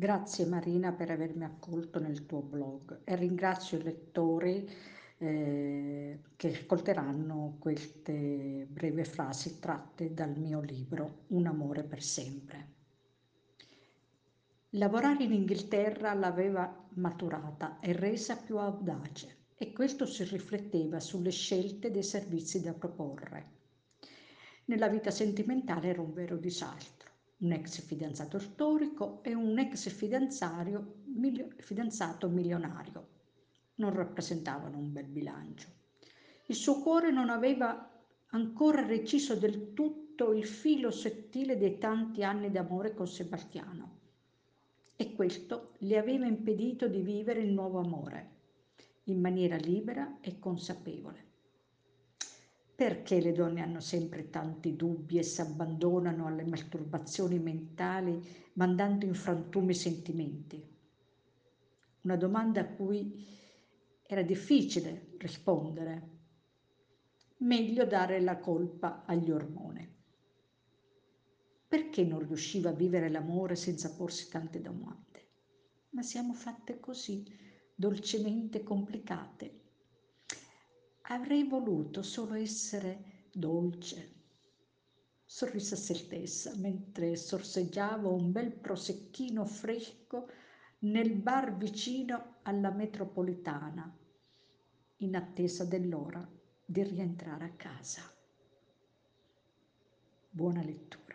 Grazie Marina per avermi accolto nel tuo blog e ringrazio i lettori eh, che ascolteranno queste brevi frasi tratte dal mio libro Un amore per sempre. Lavorare in Inghilterra l'aveva maturata e resa più audace e questo si rifletteva sulle scelte dei servizi da proporre. Nella vita sentimentale era un vero disastro un ex fidanzato storico e un ex fidanzato milionario. Non rappresentavano un bel bilancio. Il suo cuore non aveva ancora reciso del tutto il filo sottile dei tanti anni d'amore con Sebastiano e questo le aveva impedito di vivere il nuovo amore in maniera libera e consapevole. Perché le donne hanno sempre tanti dubbi e si abbandonano alle masturbazioni mentali mandando in frantumi sentimenti? Una domanda a cui era difficile rispondere. Meglio dare la colpa agli ormoni. Perché non riusciva a vivere l'amore senza porsi tante domande? Ma siamo fatte così, dolcemente complicate avrei voluto solo essere dolce. Sorrise a se stessa mentre sorseggiavo un bel prosecchino fresco nel bar vicino alla metropolitana, in attesa dell'ora di rientrare a casa. Buona lettura.